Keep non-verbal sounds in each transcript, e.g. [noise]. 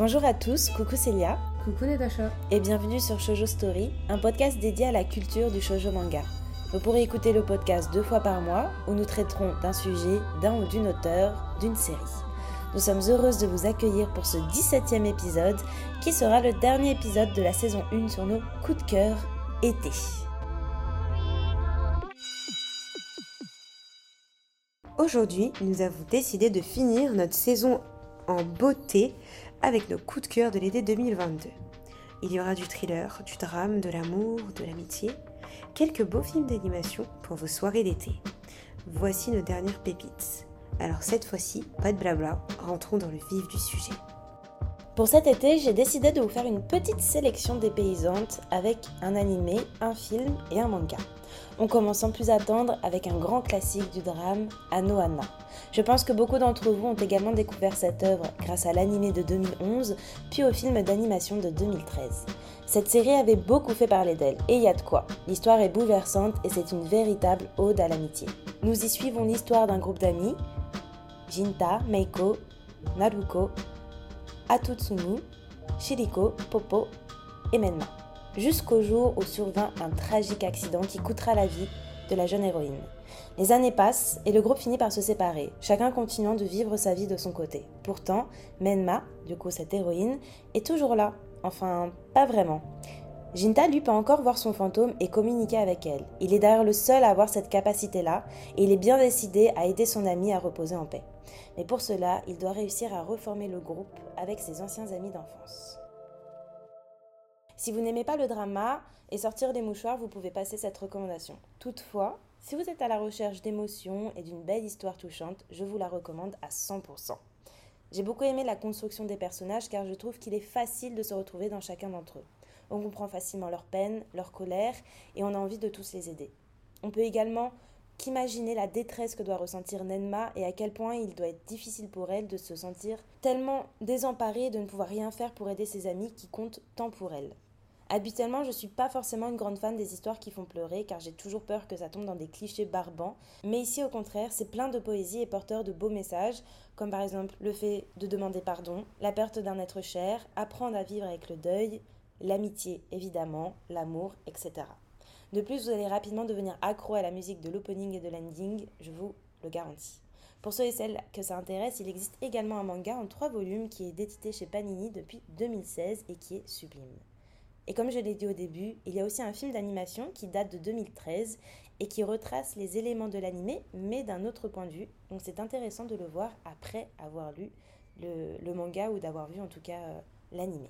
Bonjour à tous, coucou Célia. Coucou Natacha. Et bienvenue sur Shoujo Story, un podcast dédié à la culture du shoujo manga. Vous pourrez écouter le podcast deux fois par mois où nous traiterons d'un sujet, d'un ou d'une auteur, d'une série. Nous sommes heureuses de vous accueillir pour ce 17e épisode qui sera le dernier épisode de la saison 1 sur nos coups de cœur été. Aujourd'hui, nous avons décidé de finir notre saison en beauté avec nos coups de cœur de l'été 2022. Il y aura du thriller, du drame, de l'amour, de l'amitié, quelques beaux films d'animation pour vos soirées d'été. Voici nos dernières pépites. Alors cette fois-ci, pas de blabla, rentrons dans le vif du sujet. Pour cet été, j'ai décidé de vous faire une petite sélection dépaysantes avec un animé, un film et un manga. On commence sans plus attendre avec un grand classique du drame, Anohana. Je pense que beaucoup d'entre vous ont également découvert cette œuvre grâce à l'animé de 2011, puis au film d'animation de 2013. Cette série avait beaucoup fait parler d'elle, et il y a de quoi. L'histoire est bouleversante et c'est une véritable ode à l'amitié. Nous y suivons l'histoire d'un groupe d'amis, Jinta, Meiko, Naruko, Atutsumu, Shiriko, Popo et Menma. Jusqu'au jour où survint un tragique accident qui coûtera la vie de la jeune héroïne. Les années passent et le groupe finit par se séparer, chacun continuant de vivre sa vie de son côté. Pourtant, Menma, du coup cette héroïne, est toujours là. Enfin, pas vraiment. Jinta, lui, peut encore voir son fantôme et communiquer avec elle. Il est d'ailleurs le seul à avoir cette capacité-là et il est bien décidé à aider son ami à reposer en paix. Mais pour cela, il doit réussir à reformer le groupe avec ses anciens amis d'enfance. Si vous n'aimez pas le drama et sortir des mouchoirs, vous pouvez passer cette recommandation. Toutefois, si vous êtes à la recherche d'émotions et d'une belle histoire touchante, je vous la recommande à 100%. J'ai beaucoup aimé la construction des personnages car je trouve qu'il est facile de se retrouver dans chacun d'entre eux. On comprend facilement leur peine, leur colère et on a envie de tous les aider. On peut également qu'imaginer la détresse que doit ressentir Nenma et à quel point il doit être difficile pour elle de se sentir tellement désemparée de ne pouvoir rien faire pour aider ses amis qui comptent tant pour elle. Habituellement, je ne suis pas forcément une grande fan des histoires qui font pleurer car j'ai toujours peur que ça tombe dans des clichés barbants. Mais ici, au contraire, c'est plein de poésie et porteur de beaux messages, comme par exemple le fait de demander pardon, la perte d'un être cher, apprendre à vivre avec le deuil, l'amitié évidemment, l'amour, etc. De plus, vous allez rapidement devenir accro à la musique de l'opening et de l'ending, je vous le garantis. Pour ceux et celles que ça intéresse, il existe également un manga en trois volumes qui est édité chez Panini depuis 2016 et qui est sublime. Et comme je l'ai dit au début, il y a aussi un film d'animation qui date de 2013 et qui retrace les éléments de l'animé, mais d'un autre point de vue. Donc c'est intéressant de le voir après avoir lu le, manga ou d'avoir vu en tout cas euh, l'animé.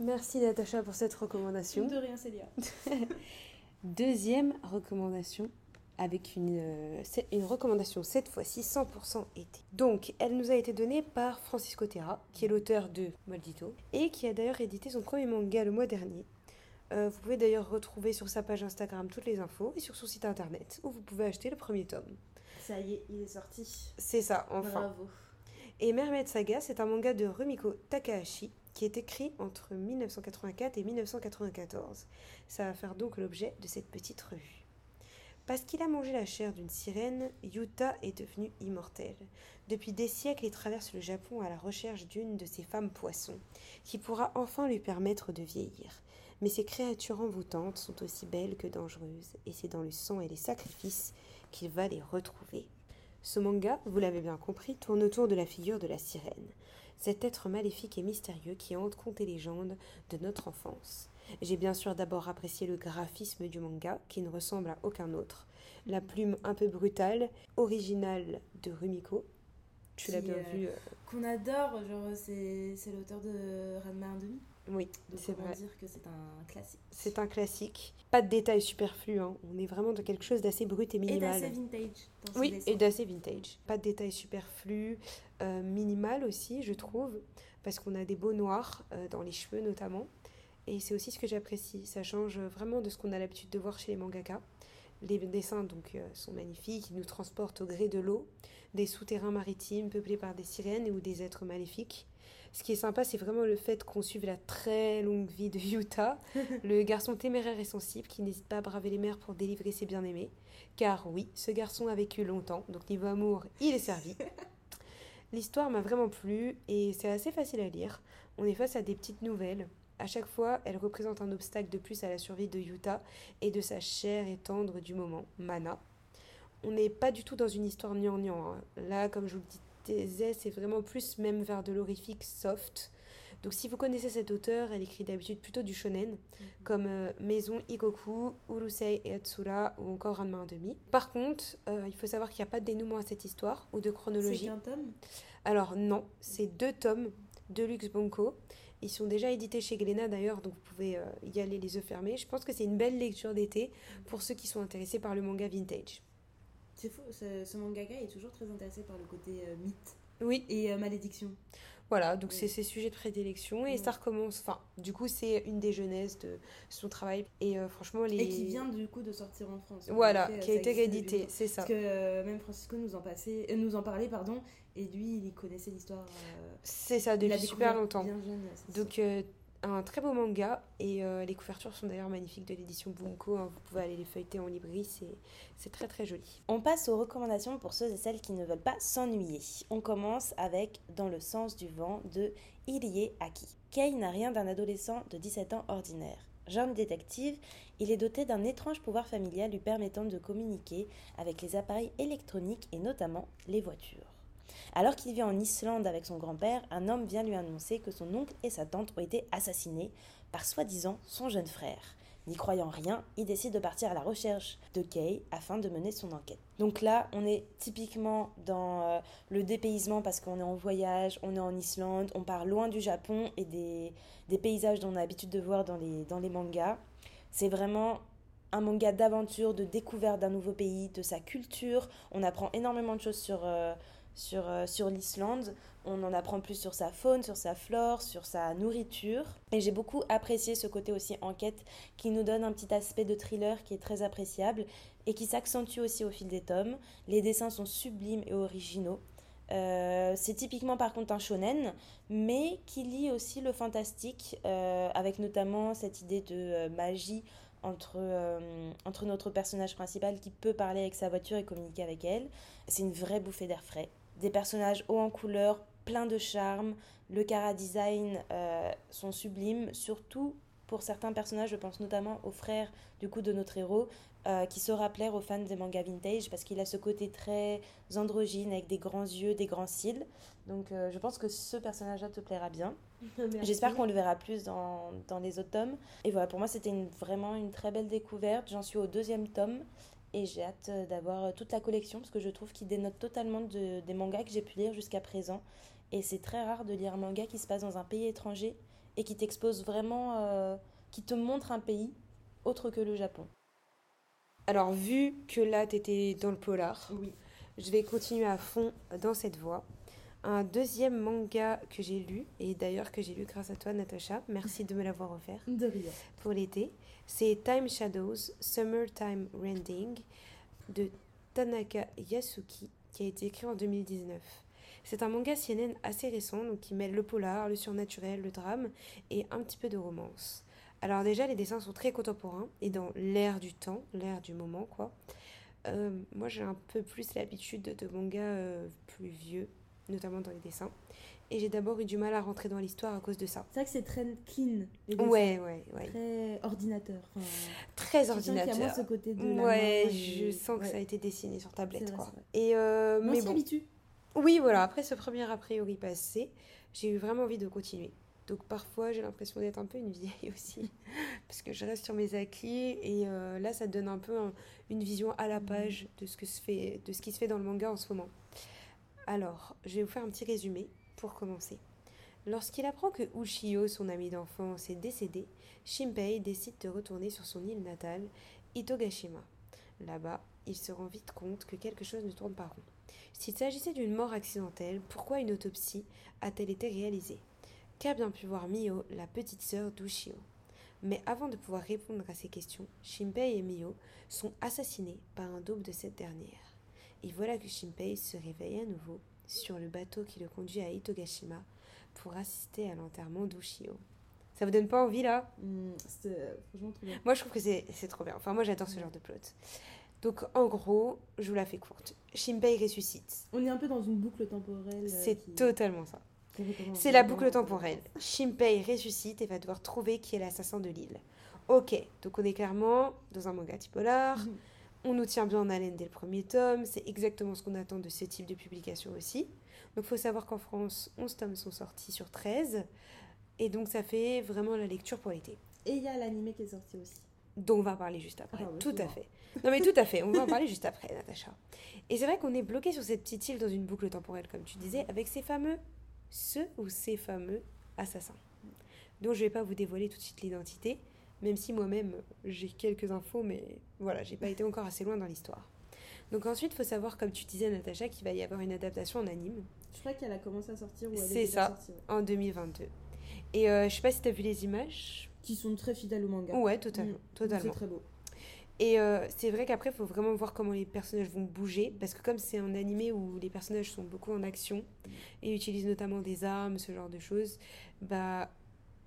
Merci Natacha pour cette recommandation. De rien Célia. [laughs] Deuxième recommandation avec une, euh, une recommandation cette fois-ci 100% été. Donc, elle nous a été donnée par Francisco Terra, qui est l'auteur de Maldito, et qui a d'ailleurs édité son premier manga le mois dernier. Euh, vous pouvez d'ailleurs retrouver sur sa page Instagram toutes les infos et sur son site internet où vous pouvez acheter le premier tome. Ça y est, il est sorti. C'est ça, enfin. Bravo. Et Mermaid Saga, c'est un manga de Rumiko Takahashi qui est écrit entre 1984 et 1994. Ça va faire donc l'objet de cette petite revue. Parce qu'il a mangé la chair d'une sirène, Yuta est devenu immortel. Depuis des siècles, il traverse le Japon à la recherche d'une de ces femmes poissons, qui pourra enfin lui permettre de vieillir. Mais ces créatures envoûtantes sont aussi belles que dangereuses, et c'est dans le sang et les sacrifices qu'il va les retrouver. Ce manga, vous l'avez bien compris, tourne autour de la figure de la sirène, cet être maléfique et mystérieux qui hante contes et légendes de notre enfance. J'ai bien sûr d'abord apprécié le graphisme du manga, qui ne ressemble à aucun autre. La plume un peu brutale, originale de Rumiko. Tu l'as bien vu. Euh, qu'on adore, genre c'est, l'auteur de Ranma 1 demi. Oui, c'est vrai. dire que c'est un classique. C'est un classique. Pas de détails superflus, hein. on est vraiment dans quelque chose d'assez brut et minimal. Et d'assez vintage. oui, et d'assez vintage. Pas de détails superflus, euh, minimal aussi, je trouve, parce qu'on a des beaux noirs euh, dans les cheveux notamment. Et c'est aussi ce que j'apprécie. Ça change vraiment de ce qu'on a l'habitude de voir chez les mangaka. Les dessins donc euh, sont magnifiques, ils nous transportent au gré de l'eau, des souterrains maritimes peuplés par des sirènes ou des êtres maléfiques. Ce qui est sympa, c'est vraiment le fait qu'on suive la très longue vie de Yuta, [laughs] le garçon téméraire et sensible qui n'hésite pas à braver les mers pour délivrer ses bien-aimés. Car oui, ce garçon a vécu longtemps, donc niveau amour, il est servi. [laughs] L'histoire m'a vraiment plu et c'est assez facile à lire. On est face à des petites nouvelles. À chaque fois, elle représente un obstacle de plus à la survie de Yuta et de sa chère et tendre du moment, Mana. On n'est pas du tout dans une histoire gnangnan. Hein. Là, comme je vous le c'est vraiment plus même vers de l'horrifique soft. Donc si vous connaissez cette auteure, elle écrit d'habitude plutôt du shonen, mhm. comme euh, Maison Ikoku, Urusei et Atsura ou encore Ranma 1 demi. Par contre, euh, il faut savoir qu'il n'y a pas de dénouement à cette histoire ou de chronologie. C'est un tome? Alors non, c'est deux tomes de Lux Bonko. Ils sont déjà édités chez Glénat d'ailleurs, donc vous pouvez euh, y aller les yeux fermés. Je pense que c'est une belle lecture d'été pour ceux qui sont intéressés par le manga vintage. C'est fou, ce, ce, mangaka est toujours très intéressé par le côté mythe. Oui. Et malédiction. Voilà, donc c'est ses sujets de prédilection et ça recommence. Enfin, du coup, c'est une des jeunesses de son travail. Et euh, franchement, les. Et qui vient du coup de sortir en France. Voilà, qui a été réédité, c'est ça. Parce que euh, même Francisco nous en, passait, euh, nous en parlait, pardon, et lui, il connaissait l'histoire. c'est ça, depuis super longtemps. Bien jeune, donc, un très beau manga et euh, les couvertures sont d'ailleurs magnifiques de l'édition Bunko. Hein. vous pouvez aller les feuilleter en librairie, c'est très très joli. On passe aux recommandations pour ceux et celles qui ne veulent pas s'ennuyer. On commence avec Dans le sens du vent de Irie Aki. Kei n'a rien d'un adolescent de 17 ans ordinaire. Jeune détective, il est doté d'un étrange pouvoir familial lui permettant de communiquer avec les appareils électroniques et notamment les voitures. Alors qu'il vit en Islande avec son grand-père, un homme vient lui annoncer que son oncle et sa tante ont été assassinés par soi-disant son jeune frère. N'y croyant rien, il décide de partir à la recherche de Kay afin de mener son enquête. Donc là, on est typiquement dans euh, le dépaysement parce qu'on est en voyage, on est en Islande, on part loin du Japon et des, paysages dont on a l'habitude de voir dans les, mangas. C'est vraiment un manga d'aventure, de découverte d'un nouveau pays, de sa culture. On apprend énormément de choses sur, euh, sur, euh, sur l'Islande. On en apprend plus sur sa faune, sur sa flore, sur sa nourriture. Et j'ai beaucoup apprécié ce côté aussi enquête qui nous donne un petit aspect de thriller qui est très appréciable et qui s'accentue aussi au fil des tomes. Les dessins sont sublimes et originaux. Euh, c'est typiquement par contre un shonen, mais qui lie aussi le fantastique, euh, avec notamment cette idée de magie entre, entre notre personnage principal qui peut parler avec sa voiture et communiquer avec elle. C'est une vraie bouffée d'air frais des personnages hauts en couleur, pleins de charme. Le cara design euh, sont sublimes, surtout pour certains personnages, je pense notamment au frère du coup de notre héros, euh, qui saura plaire aux fans des mangas vintage parce qu'il a ce côté très androgyne avec des grands yeux, des grands cils. Donc euh, je pense que ce personnage-là te plaira bien. [laughs] J'espère qu'on le verra plus dans, dans, les autres tomes. Et voilà, pour moi c'était vraiment une très belle découverte. J'en suis au deuxième tome et j'ai hâte euh, d'avoir euh, toute la collection parce que je trouve qu'il dénote totalement de, des mangas que j'ai pu lire jusqu'à présent. Et c'est très rare de lire un manga qui se passe dans un pays étranger et qui t'expose vraiment, euh, qui te montre un pays autre que le Japon. Alors, vu que là, tu étais dans le polar, oui. je vais continuer à fond dans cette voie. Un deuxième manga que j'ai lu, et d'ailleurs que j'ai lu grâce à toi, Natacha, merci de me l'avoir offert. De rien. Pour l'été c'est Time Shadows, Summertime Rending de Tanaka Yasuki qui a été écrit en 2019. C'est un manga CNN assez récent donc qui mêle le polar, le surnaturel, le drame et un petit peu de romance. Alors déjà les dessins sont très contemporains et dans l'air du temps, l'air du moment quoi. Euh, moi j'ai un peu plus l'habitude de mangas euh, plus vieux, notamment dans les dessins. Et j'ai d'abord eu du mal à rentrer dans l'histoire à cause de ça. C'est vrai que c'est très clean. Les ouais, ouais, ouais. Très ordinateur. très ordinateur. Il y a moins ce côté de Ouais, je sens que ça a été dessiné sur tablette, quoi. Et euh, mais, bon. Oui, voilà. Après ce premier a priori passé, j'ai eu vraiment envie de continuer. Donc parfois j'ai l'impression d'être un peu une vieille [laughs] aussi, parce que je reste sur mes acquis et euh, là ça donne un peu une vision à la page de ce, que se fait, de ce qui se fait dans le manga en ce moment. Alors, je vais vous faire un petit résumé pour commencer. Lorsqu'il apprend que Ushio, son ami d'enfance, est décédé, Shimpei décide de retourner sur son île natale, Itogashima. Là-bas, il se rend vite compte que quelque chose ne tourne pas rond. S'il s'agissait d'une mort accidentelle, pourquoi une autopsie a-t-elle été réalisée? Qu'a bien pu voir Mio, la petite sœur d'Ushio? Mais avant de pouvoir répondre à ces questions, Shimpei et Mio sont assassinés par un double de cette dernière. Et voilà que Shimpei se réveille à nouveau sur le bateau qui le conduit à Itogashima pour assister à l'enterrement d'Ushio. Ça vous donne pas envie là? Mmh, euh, Moi je trouve que c'est trop bien. Enfin moi j'adore ce genre de plot. Donc en gros, je vous la fais courte. Shinpei ressuscite. On est un peu dans une boucle temporelle. euh, C'est qui- totalement ça. C'est la boucle temporelle. Shinpei ressuscite et va devoir trouver qui est l'assassin de l'île. Ok, donc on est clairement dans un manga type polar. Mhm. On nous tient bien en haleine dès le premier tome. C'est exactement ce qu'on attend de ce type de publication aussi. Donc il faut savoir qu'en France, 11 tomes sont sortis sur 13. Et donc ça fait vraiment la lecture pour l'été. Et il y a l'animé qui est sorti aussi. dont on va parler juste après. Ah, tout à fait. Non mais tout à fait, on va en parler juste après, [laughs] Natacha. Et c'est vrai qu'on est bloqué sur cette petite île dans une boucle temporelle, comme tu disais, avec ces fameux, ce ou ces fameux assassins, dont je vais pas vous dévoiler tout de suite l'identité, même si moi-même j'ai quelques infos, mais voilà, j'ai pas été encore assez loin dans l'histoire. Donc ensuite, il faut savoir, comme tu disais, Natacha, qu'il va y avoir une adaptation en anime Je crois qu'elle a commencé à sortir ou elle C'est ça. sortie, ouais. en 2022. Et euh, je sais pas si tu as vu les images. Qui sont très fidèles au manga. Ouais, totalement. Mm. totalement. C'est très beau. Et euh, c'est vrai qu'après, il faut vraiment voir comment les personnages vont bouger. Parce que comme c'est un animé où les personnages sont beaucoup en action et utilisent notamment des armes, ce genre de choses, bah,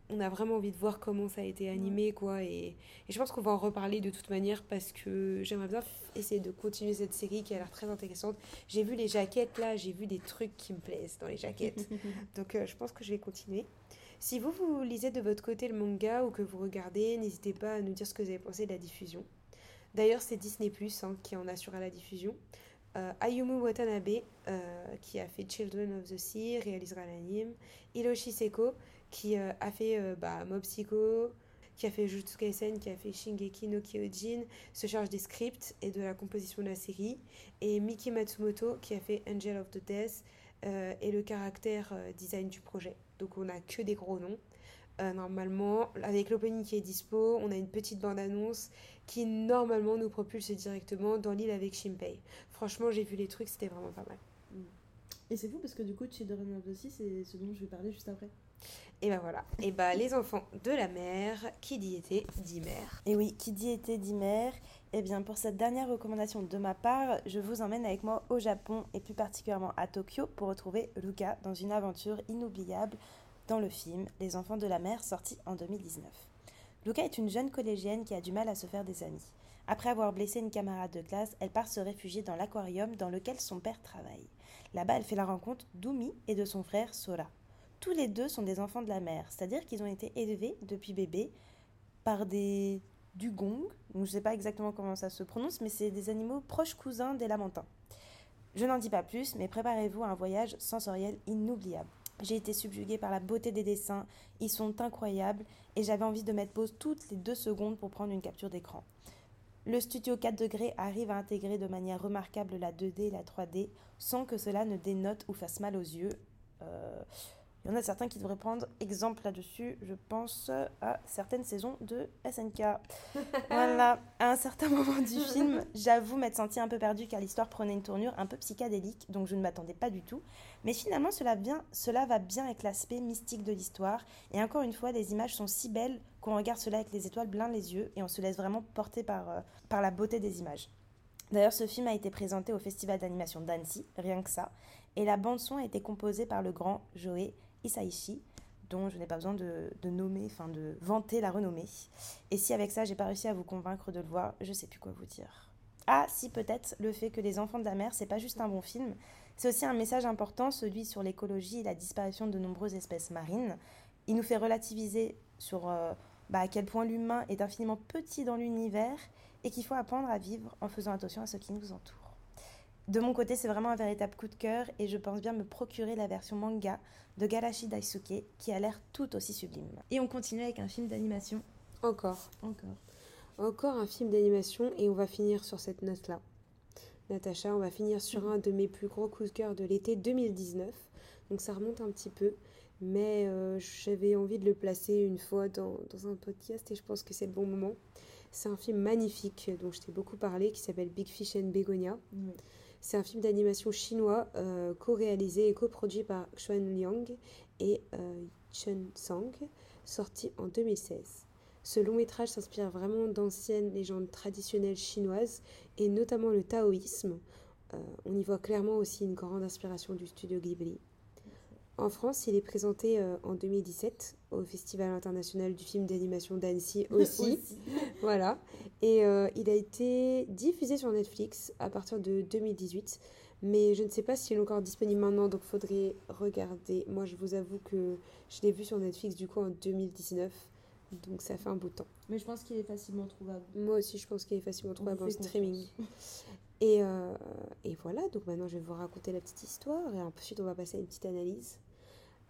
on a vraiment envie de voir comment ça a été animé. quoi. Et, et je pense qu'on va en reparler de toute manière parce que j'aimerais bien essayer de continuer cette série qui a l'air très intéressante. J'ai vu les jaquettes là, j'ai vu des trucs qui me plaisent dans les jaquettes. [laughs] Donc euh, je pense que je vais continuer. Si vous, vous lisez de votre côté le manga ou que vous regardez, n'hésitez pas à nous dire ce que vous avez pensé de la diffusion. D'ailleurs, c'est Disney Plus qui en assure la diffusion. Euh, Ayumu Watanabe, euh, qui a fait Children of the Sea, réalisera l'anime. Hiroshi Seko, qui euh, a fait euh, bah, Mob Psycho, qui a fait Jujutsu Kaisen, qui a fait Shingeki no Kyojin, se charge des scripts et de la composition de la série. Et Miki Matsumoto, qui a fait Angel of the Death, euh, et le caractère euh, design du projet. Donc on n'a que des gros noms. Euh, normalement, avec l'opening qui est dispo, on a une petite bande-annonce qui normalement nous propulse directement dans l'île avec Shinpei. Franchement, j'ai vu les trucs, c'était vraiment pas mal. Et c'est fou parce que du coup, Children of the c'est ce dont je vais parler juste après. Et ben voilà. Et ben les enfants de la mer, qui dit été, dit mer. Et oui, qui dit été dit mer. Eh bien, pour cette dernière recommandation de ma part, je vous emmène avec moi au Japon et plus particulièrement à Tokyo pour retrouver Luca dans une aventure inoubliable dans le film Les enfants de la mer sorti en 2019. Luca est une jeune collégienne qui a du mal à se faire des amis. Après avoir blessé une camarade de classe, elle part se réfugier dans l'aquarium dans lequel son père travaille. Là-bas, elle fait la rencontre d'Umi et de son frère Sora. Tous les deux sont des enfants de la mer, c'est-à-dire qu'ils ont été élevés depuis bébé par des dugongs, je ne sais pas exactement comment ça se prononce, mais c'est des animaux proches cousins des lamantins. Je n'en dis pas plus, mais préparez-vous à un voyage sensoriel inoubliable. J'ai été subjuguée par la beauté des dessins, ils sont incroyables, et j'avais envie de mettre pause toutes les deux secondes pour prendre une capture d'écran. Le studio 4 degrés arrive à intégrer de manière remarquable la 2D et la 3D sans que cela ne dénote ou fasse mal aux yeux. Euh, il y en a certains qui devraient prendre exemple là-dessus. Je pense à certaines saisons de SNK. [laughs] voilà. À un certain moment du film, j'avoue m'être sentie un peu perdue car l'histoire prenait une tournure un peu psychédélique, donc je ne m'attendais pas du tout. Mais finalement, cela, vient, cela va bien avec l'aspect mystique de l'histoire. Et encore une fois, les images sont si belles qu'on regarde cela avec les étoiles plein les yeux et on se laisse vraiment porter par, euh, par la beauté des images. D'ailleurs, ce film a été présenté au Festival d'animation d'Annecy, rien que ça. Et la bande-son a été composée par le grand Joe Isaichi, dont je n'ai pas besoin de, nommer, enfin de vanter la renommée. Et si avec ça, j'ai pas réussi à vous convaincre de le voir, je sais plus quoi vous dire. Ah, si peut-être le fait que Les Enfants de la Mer, c'est pas juste un bon film, c'est aussi un message important, celui sur l'écologie et la disparition de nombreuses espèces marines. Il nous fait relativiser sur euh, bah, à quel point l'humain est infiniment petit dans l'univers et qu'il faut apprendre à vivre en faisant attention à ce qui nous entoure. De mon côté, c'est vraiment un véritable coup de cœur et je pense bien me procurer la version manga de Garashi Daisuke qui a l'air tout aussi sublime. Et on continue avec un film d'animation. Encore. Encore. Encore un film d'animation et on va finir sur cette note-là. Natacha, on va finir sur un de mes plus gros coups de cœur de l'été 2019. Donc ça remonte un petit peu, mais euh, j'avais envie de le placer une fois dans, dans un podcast et je pense que c'est le bon moment. C'est un film magnifique dont je t'ai beaucoup parlé qui s'appelle Big Fish and Begonia. C'est un film d'animation chinois euh, co-réalisé et coproduit par Xuan Liang et euh, Chen Sang, sorti en 2016. Ce long métrage s'inspire vraiment d'anciennes légendes traditionnelles chinoises et notamment le taoïsme. Euh, on y voit clairement aussi une grande inspiration du studio Ghibli. En France, il est présenté euh, en 2017 au Festival international du film d'animation d'Annecy [laughs] aussi. voilà. Et euh, il a été diffusé sur Netflix à partir de 2018. Mais je ne sais pas s'il est encore disponible maintenant, donc faudrait regarder. Moi, je vous avoue que je l'ai vu sur Netflix du coup en 2019. Donc ça fait un bout de temps. Mais je pense qu'il est facilement trouvable. Moi aussi, je pense qu'il est facilement trouvable en streaming. Et, euh, et, voilà, donc maintenant je vais vous raconter la petite histoire et ensuite on va passer à une petite analyse.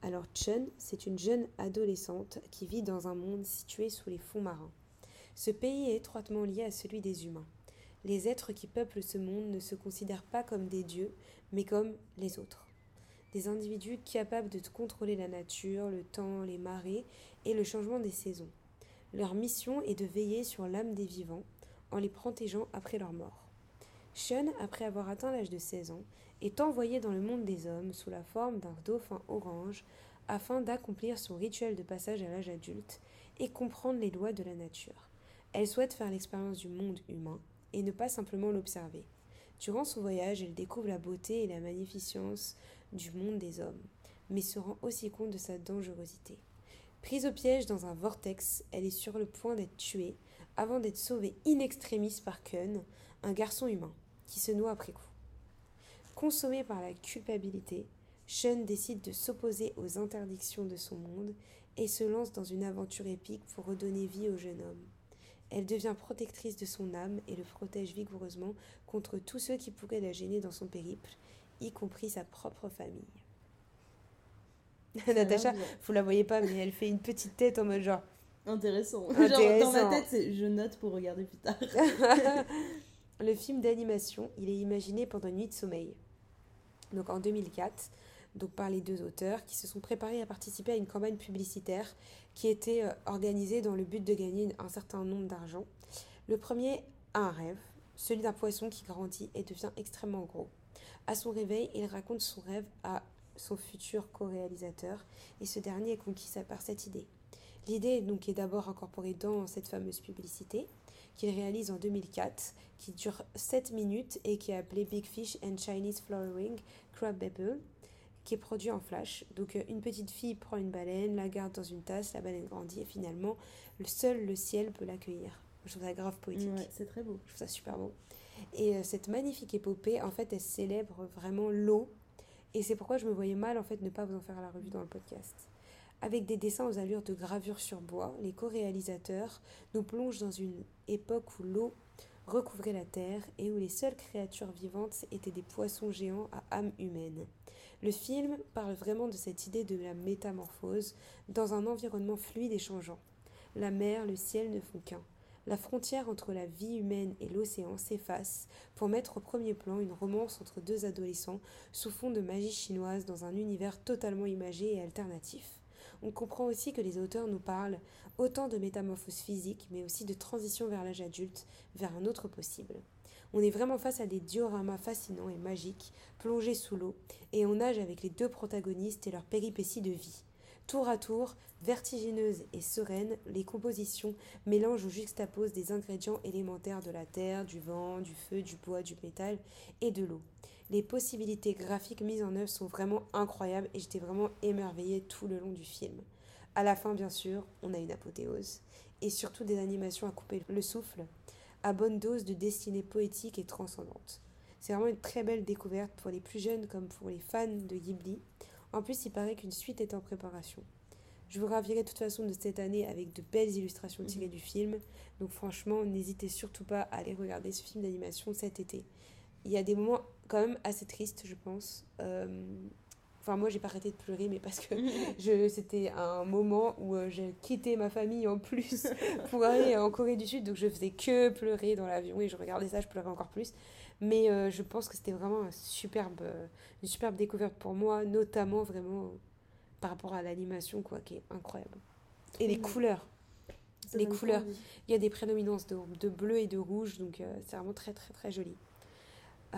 Alors Chun, c'est une jeune adolescente qui vit dans un monde situé sous les fonds marins. Ce pays est étroitement lié à celui des humains. Les êtres qui peuplent ce monde ne se considèrent pas comme des dieux, mais comme les autres. Des individus capables de contrôler la nature, le temps, les marées et le changement des saisons. Leur mission est de veiller sur l'âme des vivants en les protégeant après leur mort. Shun, après avoir atteint l'âge de 16 ans, est envoyé dans le monde des hommes sous la forme d'un dauphin orange afin d'accomplir son rituel de passage à l'âge adulte et comprendre les lois de la nature. Elle souhaite faire l'expérience du monde humain et ne pas simplement l'observer. Durant son voyage, elle découvre la beauté et la magnificence du monde des hommes, mais se rend aussi compte de sa dangerosité. Prise au piège dans un vortex, elle est sur le point d'être tuée avant d'être sauvée in extremis par Kun, un garçon humain qui se noie après coup. Consommé par la culpabilité, Shun décide de s'opposer aux interdictions de son monde et se lance dans une aventure épique pour redonner vie au jeune homme. Elle devient protectrice de son âme et le protège vigoureusement contre tous ceux qui pourraient la gêner dans son périple, y compris sa propre famille. Natacha, vous la voyez pas, mais elle fait une petite tête en mode genre. Intéressant. Genre, dans ma tête, c'est je note pour regarder plus tard. [laughs] [laughs] Le film d'animation, il est imaginé pendant une nuit de sommeil. Donc en 2004, donc par les deux auteurs qui se sont préparés à participer à une campagne publicitaire qui était euh, organisée dans le but de gagner un certain nombre d'argent. Le premier a un rêve, celui d'un poisson qui grandit et devient extrêmement gros. À son réveil, il raconte son rêve à son futur co-réalisateur et ce dernier est conquis par cette idée. L'idée donc est d'abord incorporée dans cette fameuse publicité qu'il réalise en 2004, qui dure 7 minutes et qui est appelé Big Fish and Chinese Flowering Crab Apple, qui est produit en flash. Donc euh, une petite fille prend une baleine, la garde dans une tasse, la baleine grandit et finalement, le seul le ciel peut l'accueillir. Je trouve ça grave poétique. c'est très beau. Je trouve ça super beau. Et euh, cette magnifique épopée, en fait, elle célèbre vraiment l'eau. Et c'est pourquoi je me voyais mal, en fait, ne pas vous en faire la revue dans le podcast. Avec des dessins aux allures de gravure sur bois, les co-réalisateurs nous plongent dans une époque où l'eau recouvrait la terre et où les seules créatures vivantes étaient des poissons géants à âme humaine. Le film parle vraiment de cette idée de la métamorphose dans un environnement fluide et changeant. La mer, le ciel ne font qu'un. La frontière entre la vie humaine et l'océan s'efface pour mettre au premier plan une romance entre deux adolescents sous fond de magie chinoise dans un univers totalement imagé et alternatif on comprend aussi que les auteurs nous parlent autant de métamorphose physique, mais aussi de transition vers l'âge adulte, vers un autre possible. On est vraiment face à des dioramas fascinants et magiques, plongés sous l'eau, et on nage avec les deux protagonistes et leurs péripéties de vie. Tour à tour, vertigineuses et sereines, les compositions mélangent ou juxtaposent des ingrédients élémentaires de la terre, du vent, du feu, du bois, du métal et de l'eau les possibilités graphiques mises en œuvre sont vraiment incroyables et j'étais vraiment émerveillée tout le long du film. À la fin, bien sûr, on a une apothéose et surtout des animations à couper le souffle, à bonne dose de destinée poétique et transcendante. C'est vraiment une très belle découverte pour les plus jeunes comme pour les fans de Ghibli. En plus, il paraît qu'une suite est en préparation. Je vous ravirai de toute façon de cette année avec de belles illustrations tirées mhm. du film. Donc franchement, n'hésitez surtout pas à aller regarder ce film d'animation cet été. Il y a des moments quand même assez tristes, je pense. Euh, enfin, moi, j'ai pas arrêté de pleurer, mais parce que [laughs] je, c'était un moment où euh, j'ai quitté ma famille en plus [laughs] pour aller en Corée du Sud, donc je faisais que pleurer dans l'avion et je regardais ça, je pleurais encore plus. Mais euh, je pense que c'était vraiment un superbe, une superbe découverte pour moi, notamment vraiment par rapport à l'animation, quoi, qui est incroyable. Et les couleurs. les couleurs. Il y a des prédominances de, de bleu et de rouge, donc c'est vraiment très, très, très joli. Euh,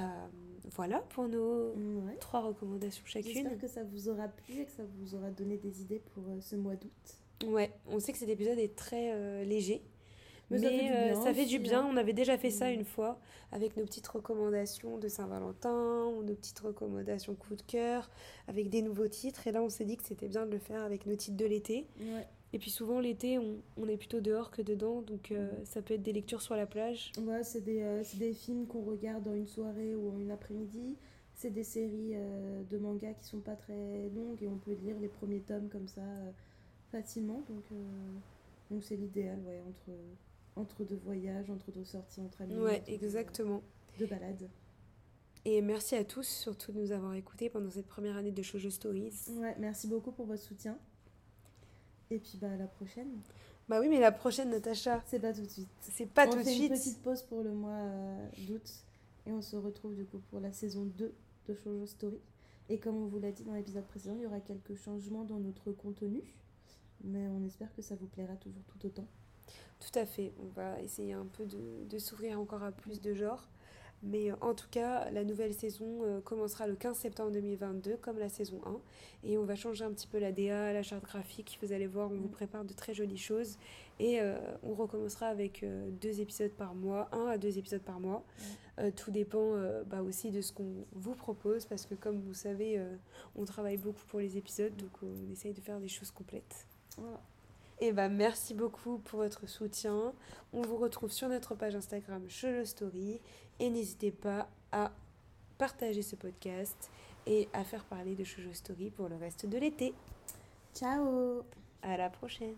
voilà pour nos trois recommandations chacune. J'espère que ça vous aura plu et que ça vous aura donné des idées pour euh, ce mois d'août. Ouais, on sait que cet épisode est très euh, léger, Mais, ça fait du bien. On avait déjà fait ça une fois avec nos petites recommandations de Saint-Valentin ou nos petites recommandations coup de cœur avec des nouveaux titres. Et là, on s'est dit que c'était bien de le faire avec nos titres de l'été. Et puis souvent, l'été, on, est plutôt dehors que dedans. Donc euh, ça peut être des lectures sur la plage. Ouais, c'est des, euh, des, films qu'on regarde dans une soirée ou en une après-midi. C'est des séries de mangas qui sont pas très longues et on peut lire les premiers tomes comme ça facilement. Donc donc c'est l'idéal, ouais, entre entre deux voyages, entre deux sorties entre amis. Ouais, exactement. De, balades. Et merci à tous surtout de nous avoir écoutés pendant cette première année de Shoujo Stories. Ouais, merci beaucoup pour votre soutien. Et puis bah à la prochaine. Bah oui, mais la prochaine Natacha. C'est pas tout de suite. C'est pas tout de suite. On fait une petite pause pour le mois euh, d'août et on se retrouve du coup pour la saison 2 de Shoujo Story. Et comme on vous l'a dit dans l'épisode précédent, il y aura quelques changements dans notre contenu, mais on espère que ça vous plaira toujours tout autant. Tout à fait. On va essayer un peu de, s'ouvrir encore à plus de genres. Mais euh, en tout cas, la nouvelle saison euh, commencera le 15 septembre 2022, comme la saison 1. Et on va changer un petit peu la DA, la charte graphique. Vous allez voir, on vous prépare de très jolies choses. Et euh, on recommencera avec deux épisodes par mois, un à deux épisodes par mois. tout dépend bah, aussi de ce qu'on vous propose, parce que comme vous savez, on travaille beaucoup pour les épisodes, donc on essaye de faire des choses complètes. Voilà. Et bah, merci beaucoup pour votre soutien. On vous retrouve sur notre page Instagram Cholo Story. Et n'hésitez pas à partager ce podcast et à faire parler de Shoujo Story pour le reste de l'été. Ciao À la prochaine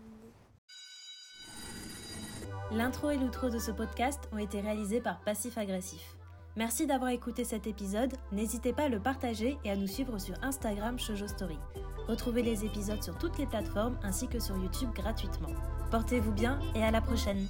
L'intro et l'outro de ce podcast ont été réalisés par Passif Agressif. Merci d'avoir écouté cet épisode, n'hésitez pas à le partager et à nous suivre sur Instagram Shoujo Story. Retrouvez les épisodes sur toutes les plateformes ainsi que sur YouTube gratuitement. Portez-vous bien et à la prochaine